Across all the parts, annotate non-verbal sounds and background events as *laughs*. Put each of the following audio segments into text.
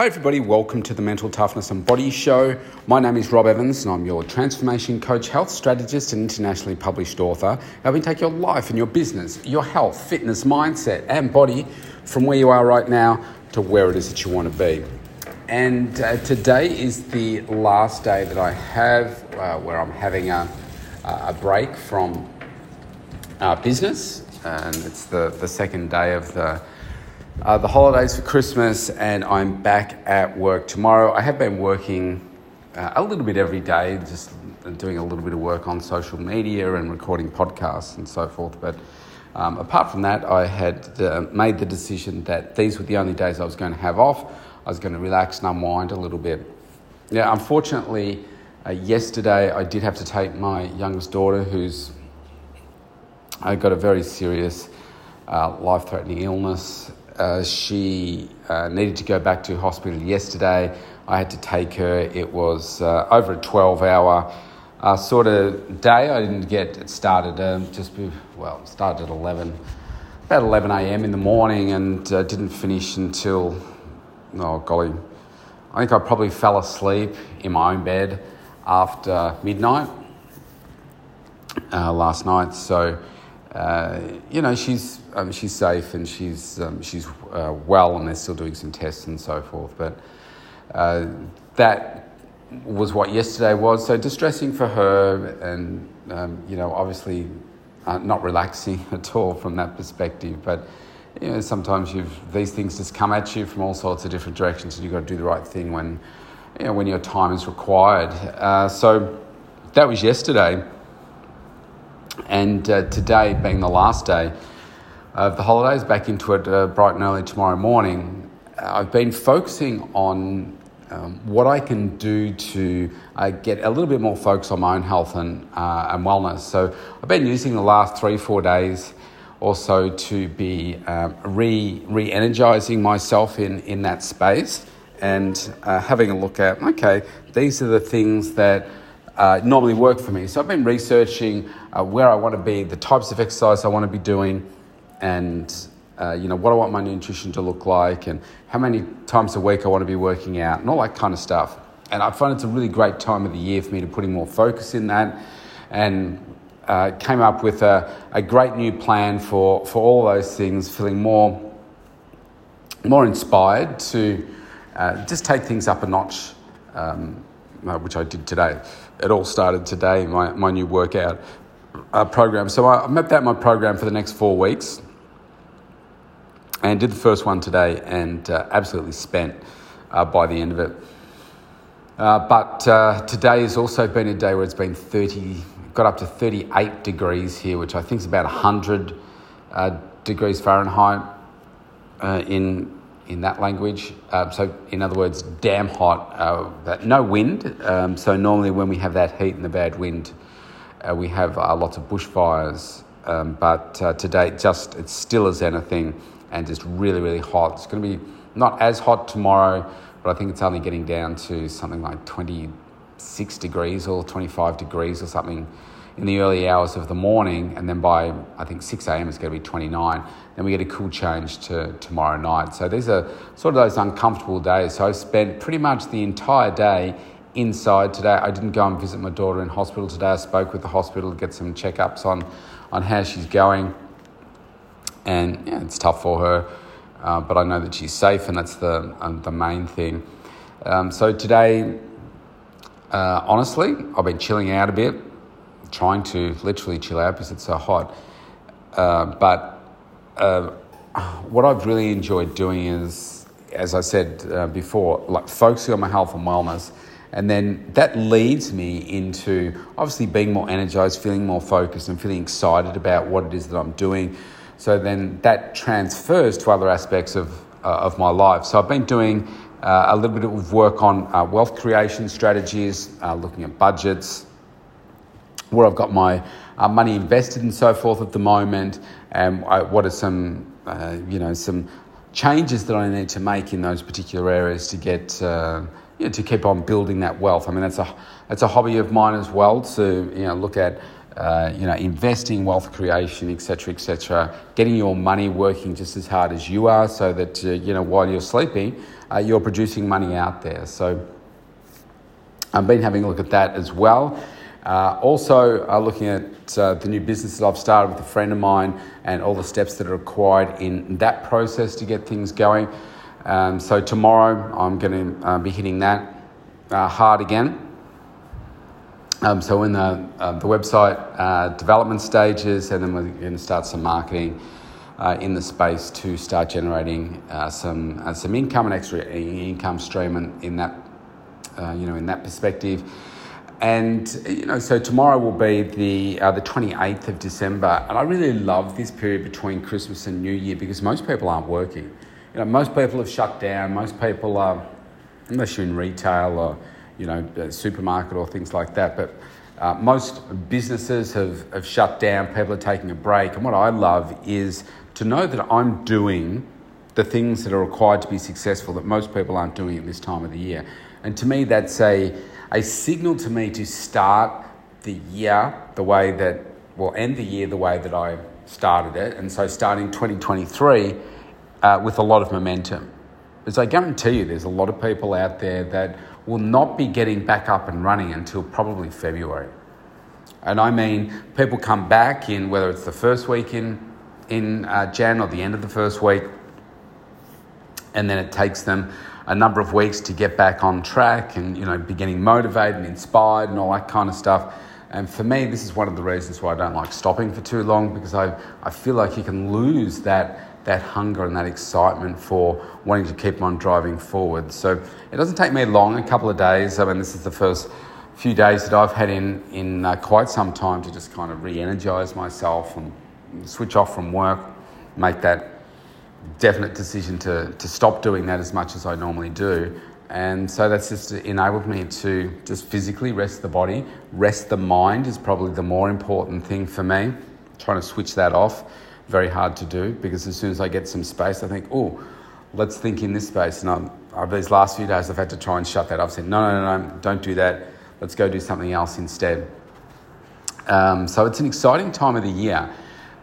Hi, everybody. Welcome to the Mental Toughness and Body Show. My name is Rob Evans, and I'm your transformation coach, health strategist, and internationally published author. Helping take your life and your business, your health, fitness, mindset, and body from where you are right now to where it is that you want to be. And uh, today is the last day that I have uh, where I'm having a, a break from uh, business, and it's the, the second day of the uh, the holidays for Christmas, and I'm back at work tomorrow. I have been working uh, a little bit every day, just doing a little bit of work on social media and recording podcasts and so forth. But um, apart from that, I had uh, made the decision that these were the only days I was going to have off. I was going to relax and unwind a little bit. Now, unfortunately, uh, yesterday I did have to take my youngest daughter, who's uh, got a very serious uh, life threatening illness uh, she uh, needed to go back to hospital yesterday. I had to take her. It was uh, over a 12 hour uh, sort of day. I didn't get it started um, just, well, started at 11, about 11 a.m. in the morning and uh, didn't finish until, oh golly, I think I probably fell asleep in my own bed after midnight last night. So, uh, you know, she's um, she's safe and she's um, she's uh, well, and they're still doing some tests and so forth. But uh, that was what yesterday was. So distressing for her, and um, you know, obviously uh, not relaxing *laughs* at all from that perspective. But you know, sometimes you've these things just come at you from all sorts of different directions, and you've got to do the right thing when you know when your time is required. Uh, so that was yesterday. And uh, today being the last day of the holidays, back into it uh, bright and early tomorrow morning, uh, I've been focusing on um, what I can do to uh, get a little bit more focus on my own health and, uh, and wellness. So I've been using the last three, four days also to be um, re, re-energizing myself in, in that space and uh, having a look at, okay, these are the things that uh, normally work for me. So I've been researching uh, where I want to be, the types of exercise I want to be doing, and uh, you know what I want my nutrition to look like, and how many times a week I want to be working out, and all that kind of stuff. And I find it's a really great time of the year for me to putting more focus in that, and uh, came up with a, a great new plan for for all those things, feeling more more inspired to uh, just take things up a notch. Um, uh, which I did today. It all started today, my, my new workout uh, program. So I mapped out my program for the next four weeks and did the first one today and uh, absolutely spent uh, by the end of it. Uh, but uh, today has also been a day where it's been 30, got up to 38 degrees here, which I think is about 100 degrees Fahrenheit in in that language. Um, so, in other words, damn hot, uh, no wind. Um, so, normally when we have that heat and the bad wind, uh, we have uh, lots of bushfires. Um, but uh, today, just it's still as anything and just really, really hot. It's going to be not as hot tomorrow, but I think it's only getting down to something like 26 degrees or 25 degrees or something in the early hours of the morning, and then by I think 6 a.m. it's going to be 29. Then we get a cool change to tomorrow night. So these are sort of those uncomfortable days. So I spent pretty much the entire day inside today. I didn't go and visit my daughter in hospital today. I spoke with the hospital to get some checkups on on how she's going, and yeah, it's tough for her. Uh, but I know that she's safe, and that's the um, the main thing. Um, so today, uh, honestly, I've been chilling out a bit trying to literally chill out because it's so hot. Uh, but uh, what I've really enjoyed doing is, as I said uh, before, like focusing on my health and wellness. And then that leads me into obviously being more energized, feeling more focused, and feeling excited about what it is that I'm doing. So then that transfers to other aspects of, uh, of my life. So I've been doing uh, a little bit of work on uh, wealth creation strategies, looking at budgets, where I've got my uh, money invested and so forth at the moment, and I, what are some, uh, you know, some changes that I need to make in those particular areas to get, uh, you know, to keep on building that wealth. I mean, that's a that's a hobby of mine as well to you know look at. uh, you know, investing, wealth creation, etc., etc., getting your money working just as hard as you are, so that uh, you know while you're sleeping, uh, you're producing money out there. So I've been having a look at that as well. Uh, also, uh, looking at uh, the new business that I've started with a friend of mine and all the steps that are required in that process to get things going. Um, so, tomorrow I'm going to uh, be hitting that uh, hard again. Um, so, in the, uh, the website development stages, and then we're going to start some marketing. in the space to start generating some some income and extra income stream in, in that you know in that perspective, and you know, so tomorrow will be the uh, the twenty eighth of December, and I really love this period between Christmas and New Year because most people aren't working. You know, most people have shut down. Most people are, unless you're in retail or you know, supermarket or things like that. But uh, most businesses have, have shut down. People are taking a break, and what I love is to know that I'm doing the things that are required to be successful that most people aren't doing at this time of the year. And to me, that's a a signal to me to start the year the way that, well, end the year the way that I started it. And so starting 2023 uh, with a lot of momentum. Because I guarantee you there's a lot of people out there that will not be getting back up and running until probably February. And I mean, people come back in whether it's the first week in, in uh, Jan or the end of the first week, and then it takes them a number of weeks to get back on track and you know be getting motivated and inspired and all that kind of stuff. And for me, this is one of the reasons why I don't like stopping for too long because I, I feel like you can lose that, that hunger and that excitement for wanting to keep on driving forward. So it doesn't take me long, a couple of days. I mean, this is the first few days that I've had in, in uh, quite some time to just kind of re energize myself and switch off from work, make that definite decision to, to stop doing that as much as I normally do. And so that's just enabled me to just physically rest the body. Rest the mind is probably the more important thing for me. Trying to switch that off, very hard to do because as soon as I get some space, I think, oh, let's think in this space. And I'm, uh, these last few days, I've had to try and shut that off. I've said, no, no, no, no, don't do that. Let's go do something else instead. Um, so it's an exciting time of the year.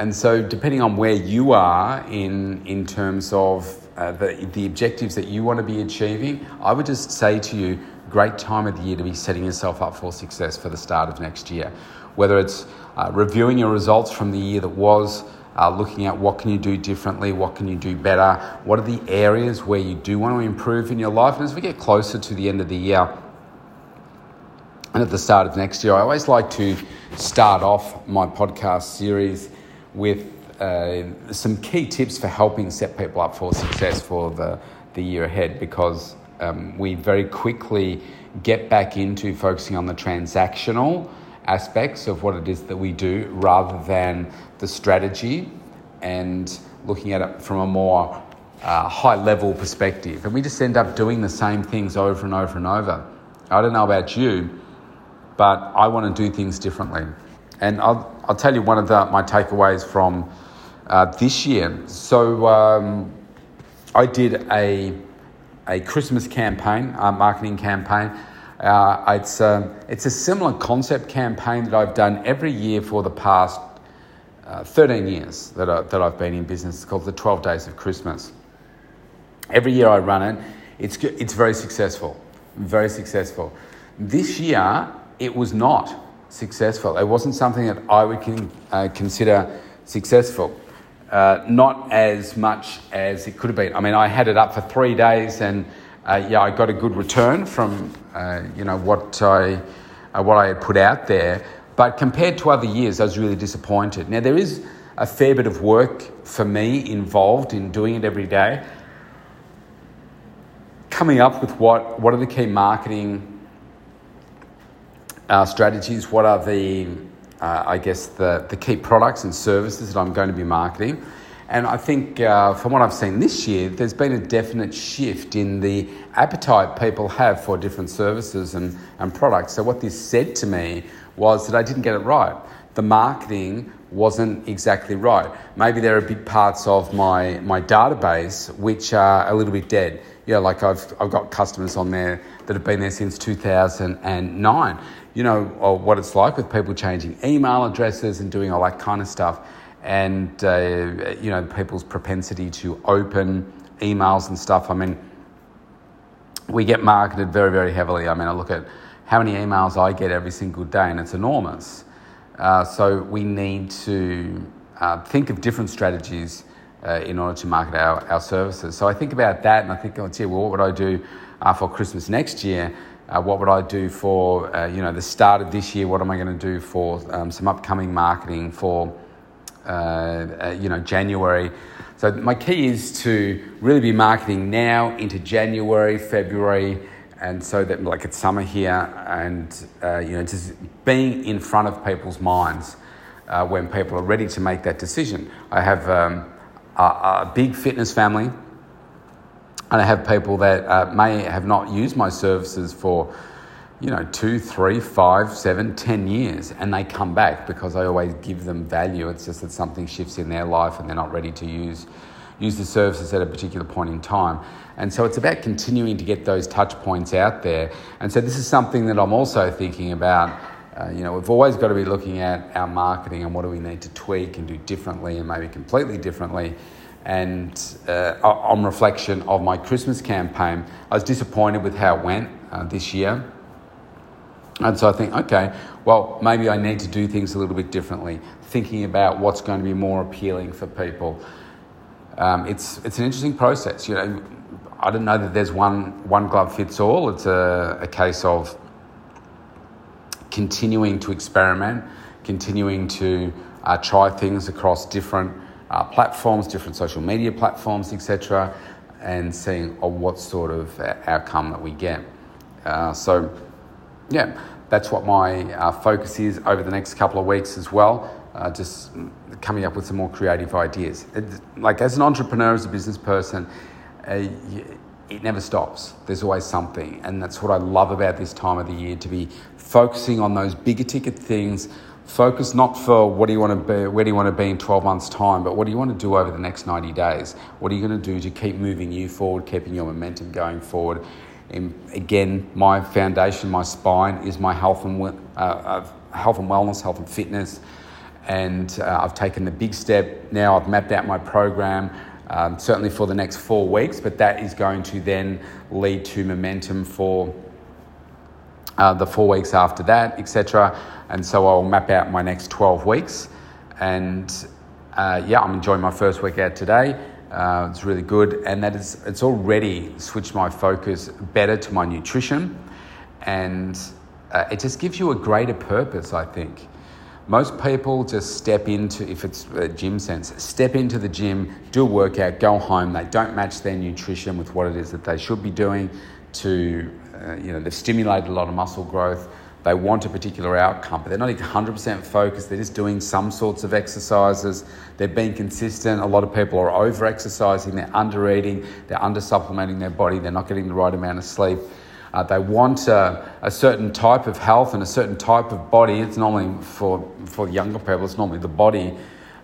And so, depending on where you are in, in terms of uh, the, the objectives that you want to be achieving, I would just say to you, great time of the year to be setting yourself up for success for the start of next year. Whether it's uh, reviewing your results from the year that was, uh, looking at what can you do differently, what can you do better, what are the areas where you do want to improve in your life. And as we get closer to the end of the year and at the start of next year, I always like to start off my podcast series with uh, some key tips for helping set people up for success for the, the year ahead because um, we very quickly get back into focusing on the transactional aspects of what it is that we do rather than the strategy and looking at it from a more uh, high level perspective. And we just end up doing the same things over and over and over. I don't know about you, but I want to do things differently. And I'll, I'll tell you one of the, my takeaways from uh, this year. So um, I did a, a Christmas campaign, a marketing campaign. Uh, it's, a, it's a similar concept campaign that I've done every year for the past uh, 13 years that, I, that I've been in business. It's called the 12 Days of Christmas. Every year I run it. It's, it's very successful, very successful. This year it was not successful. It wasn't something that I would con- uh, consider successful. Uh, not as much as it could have been. I mean, I had it up for three days, and uh, yeah, I got a good return from uh, you know what I uh, what I had put out there. But compared to other years, I was really disappointed. Now there is a fair bit of work for me involved in doing it every day. Coming up with what what are the key marketing uh, strategies, what are the, uh, I guess, the, the key products and services that I'm going to be marketing. And I think uh, from what I've seen this year, there's been a definite shift in the appetite people have for different services and, and products. So, what this said to me was that I didn't get it right. The marketing wasn't exactly right. Maybe there are big parts of my, my database which are a little bit dead. Yeah, like I've, I've got customers on there that have been there since 2009. You know what it's like with people changing email addresses and doing all that kind of stuff. And, uh, you know, people's propensity to open emails and stuff. I mean, we get marketed very, very heavily. I mean, I look at how many emails I get every single day, and it's enormous. Uh, so we need to uh, think of different strategies uh, in order to market our, our services. So I think about that, and I think, oh, gee, well, what would I do uh, for Christmas next year? Uh, what would I do for uh, you know the start of this year? What am I going to do for um, some upcoming marketing for you know January? So my key is to really be marketing now into January, February, and so that like it's summer here, and uh, you know just being in front of people's minds uh, when people are ready to make that decision. I have um, a, a, big fitness family, and I have people that uh, may have not used my services for you know, two, three, five, seven, ten years, and they come back because I always give them value. It's just that something shifts in their life and they're not ready to use use the services at a particular point in time. And so it's about continuing to get those touch points out there. And so this is something that I'm also thinking about. Uh, you know, we've always got to be looking at our marketing and what do we need to tweak and do differently and maybe completely differently. And uh, on reflection of my Christmas campaign, I was disappointed with how it went uh, this year. And so I think, okay, well, maybe I need to do things a little bit differently, thinking about what's going to be more appealing for people. Um, it's, it's an interesting process. You know, I don't know that there's one, one glove fits all. It's a, a case of continuing to experiment, continuing to uh, try things across different uh, platforms, different social media platforms, etc., and seeing oh, what sort of uh, outcome that we get. Uh, so, yeah, that's what my uh, focus is over the next couple of weeks as well. Uh, just coming up with some more creative ideas. It, like as an entrepreneur, as a business person, uh, it never stops. There's always something, and that's what I love about this time of the year to be focusing on those bigger ticket things. Focus not for what do you want to be, where do you want to be in 12 months' time, but what do you want to do over the next 90 days? What are you going to do to keep moving you forward, keeping your momentum going forward? And again, my foundation, my spine is my health and uh, health and wellness, health and fitness, and uh, I've taken the big step. Now I've mapped out my program. Um, certainly for the next four weeks, but that is going to then lead to momentum for uh, the four weeks after that, etc. And so I'll map out my next 12 weeks. And uh, yeah, I'm enjoying my first week out today. Uh, it's really good, and that is it's already switched my focus better to my nutrition, and uh, it just gives you a greater purpose. I think most people just step into, if it's a gym sense, step into the gym, do a workout, go home. They don't match their nutrition with what it is that they should be doing. To uh, you know, they've stimulated a lot of muscle growth they want a particular outcome, but they're not 100% focused. They're just doing some sorts of exercises. They're being consistent. A lot of people are over exercising, they're under eating, they're under supplementing their body, they're not getting the right amount of sleep. Uh, they want a, a, certain type of health and a certain type of body. It's normally for, for younger people, it's normally the body,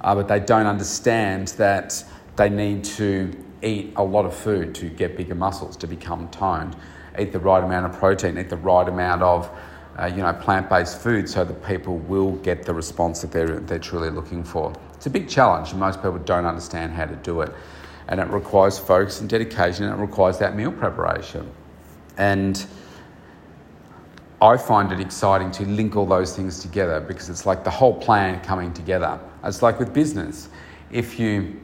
uh, but they don't understand that they need to eat a lot of food to get bigger muscles, to become toned, eat the right amount of protein, eat the right amount of uh, you know, plant-based food so that people will get the response that they're, they're truly looking for. It's a big challenge and most people don't understand how to do it. And it requires focus and dedication and it requires that meal preparation. And I find it exciting to link all those things together because it's like the whole plan coming together. It's like with business. If you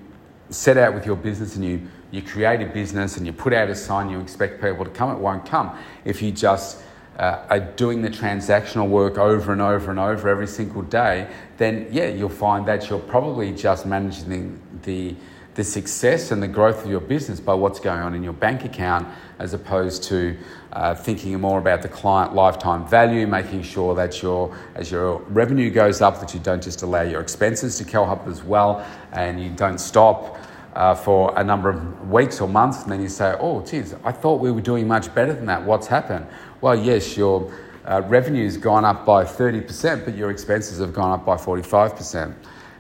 set out with your business and you, you create a business and you put out a sign, you expect people to come, it won't come. If you just uh, are doing the transactional work over and over and over every single day, then yeah, you'll find that you're probably just managing the, the, the success and the growth of your business by what's going on in your bank account as opposed to uh, thinking more about the client lifetime value, making sure that your, as your revenue goes up, that you don't just allow your expenses to go up as well and you don't stop uh, for a number of weeks or months, and then you say, oh, geez, I thought we were doing much better than that. What's happened? Well, yes, your uh, revenue's gone up by 30%, but your expenses have gone up by 45%.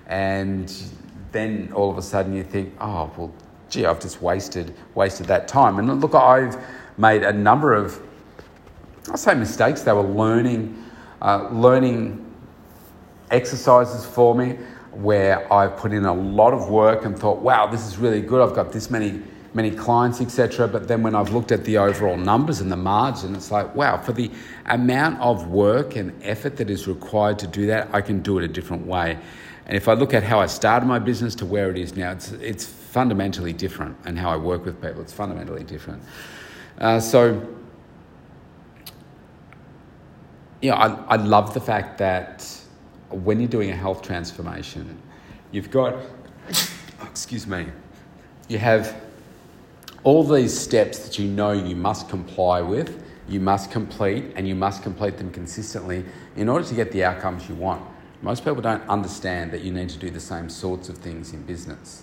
and then all of a sudden you think, oh well, gee, I've just wasted wasted that time. And look, I've made a number of I say mistakes. They were learning uh, learning exercises for me where I've put in a lot of work and thought, wow, this is really good. I've got this many many clients, etc. But then when I've looked at the overall numbers and the margin, it's like, wow, for the amount of work and effort that is required to do that, I can do it a different way. And if I look at how I started my business to where it is now, it's, it's fundamentally different. And how I work with people, it's fundamentally different. Uh, so, you know, I, I love the fact that when you're doing a health transformation, you've got, *coughs* excuse me, you have all these steps that you know you must comply with, you must complete, and you must complete them consistently in order to get the outcomes you want. Most people don't understand that you need to do the same sorts of things in business.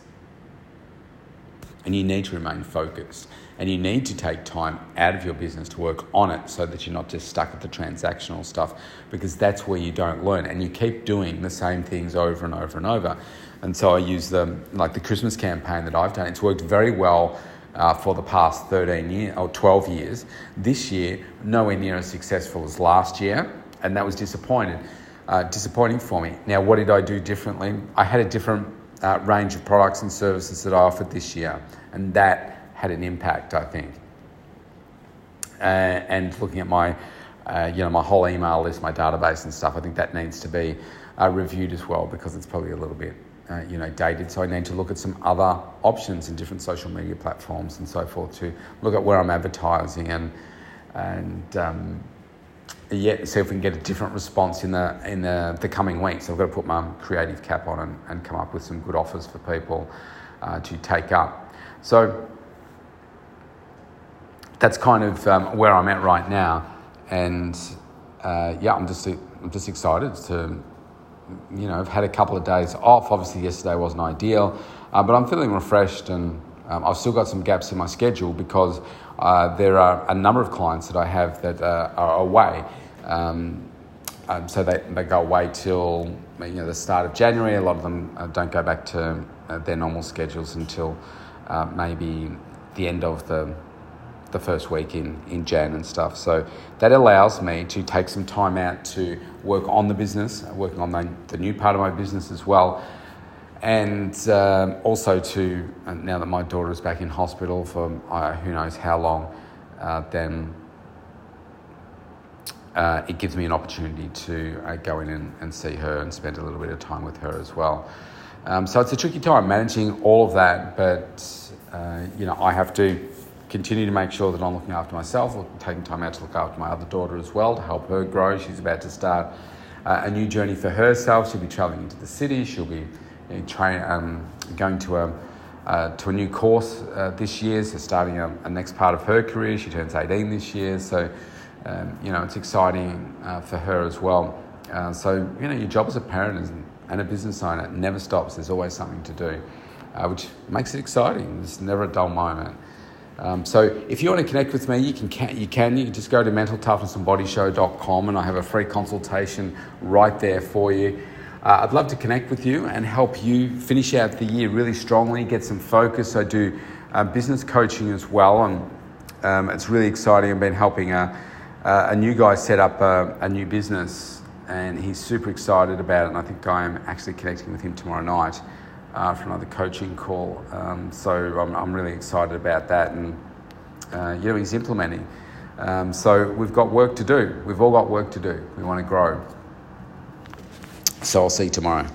And you need to remain focused. And you need to take time out of your business to work on it so that you're not just stuck at the transactional stuff because that's where you don't learn. And you keep doing the same things over and over and over. And so I use the, like the Christmas campaign that I've done. It's worked very well uh, for the past 13 years or 12 years. This year, nowhere near as successful as last year. And that was disappointing. Uh, disappointing for me. Now, what did I do differently? I had a different uh, range of products and services that I offered this year, and that had an impact, I think. Uh, and looking at my, uh, you know, my whole email list, my database and stuff, I think that needs to be uh, reviewed as well because it's probably a little bit, uh, you know, dated. So I need to look at some other options in different social media platforms and so forth to look at where I'm advertising and and um, yeah, see if we can get a different response in the in the, the coming weeks. I've got to put my creative cap on and, and come up with some good offers for people uh, to take up. So that's kind of um, where I'm at right now, and uh, yeah, I'm just I'm just excited to, you know, I've had a couple of days off. Obviously, yesterday wasn't ideal, uh, but I'm feeling refreshed, and um, I've still got some gaps in my schedule because uh, there are a number of clients that I have that uh, are away. Um, um, so they, they go away till you know the start of January. A lot of them uh, don't go back to uh, their normal schedules until maybe the end of the the first week in, in Jan and stuff. So that allows me to take some time out to work on the business, working on the, the new part of my business as well. And um, also to, uh, now that my daughter is back in hospital for uh, who knows how long, uh, then uh, it gives me an opportunity to uh, go in and, and, see her and spend a little bit of time with her as well. Um, so it's a tricky time managing all of that, but uh, you know I have to continue to make sure that I'm looking after myself, or taking time out to look after my other daughter as well to help her grow. She's about to start a new journey for herself. She'll be travelling into the city. She'll be you know, train, um, going to a uh, to a new course uh, this year, so starting a, a, next part of her career. She turns 18 this year, so um, you know it's exciting uh, for her as well. Uh, so you know your job as a parent and a business owner never stops. There's always something to do, uh, which makes it exciting. There's never a dull moment. Um, so if you want to connect with me, you can, you can. You can just go to mentaltoughnessandbodyshow.com and I have a free consultation right there for you. Uh, I'd love to connect with you and help you finish out the year really strongly, get some focus. I do uh, business coaching as well, and um, it's really exciting. I've been helping a, a new guy set up a, a, new business, and he's super excited about it. And I think I am actually connecting with him tomorrow night uh, for another coaching call. Um, so I'm, I'm, really excited about that, and uh, you know he's implementing. Um, so we've got work to do. We've all got work to do. We want to grow. So I'll see you tomorrow.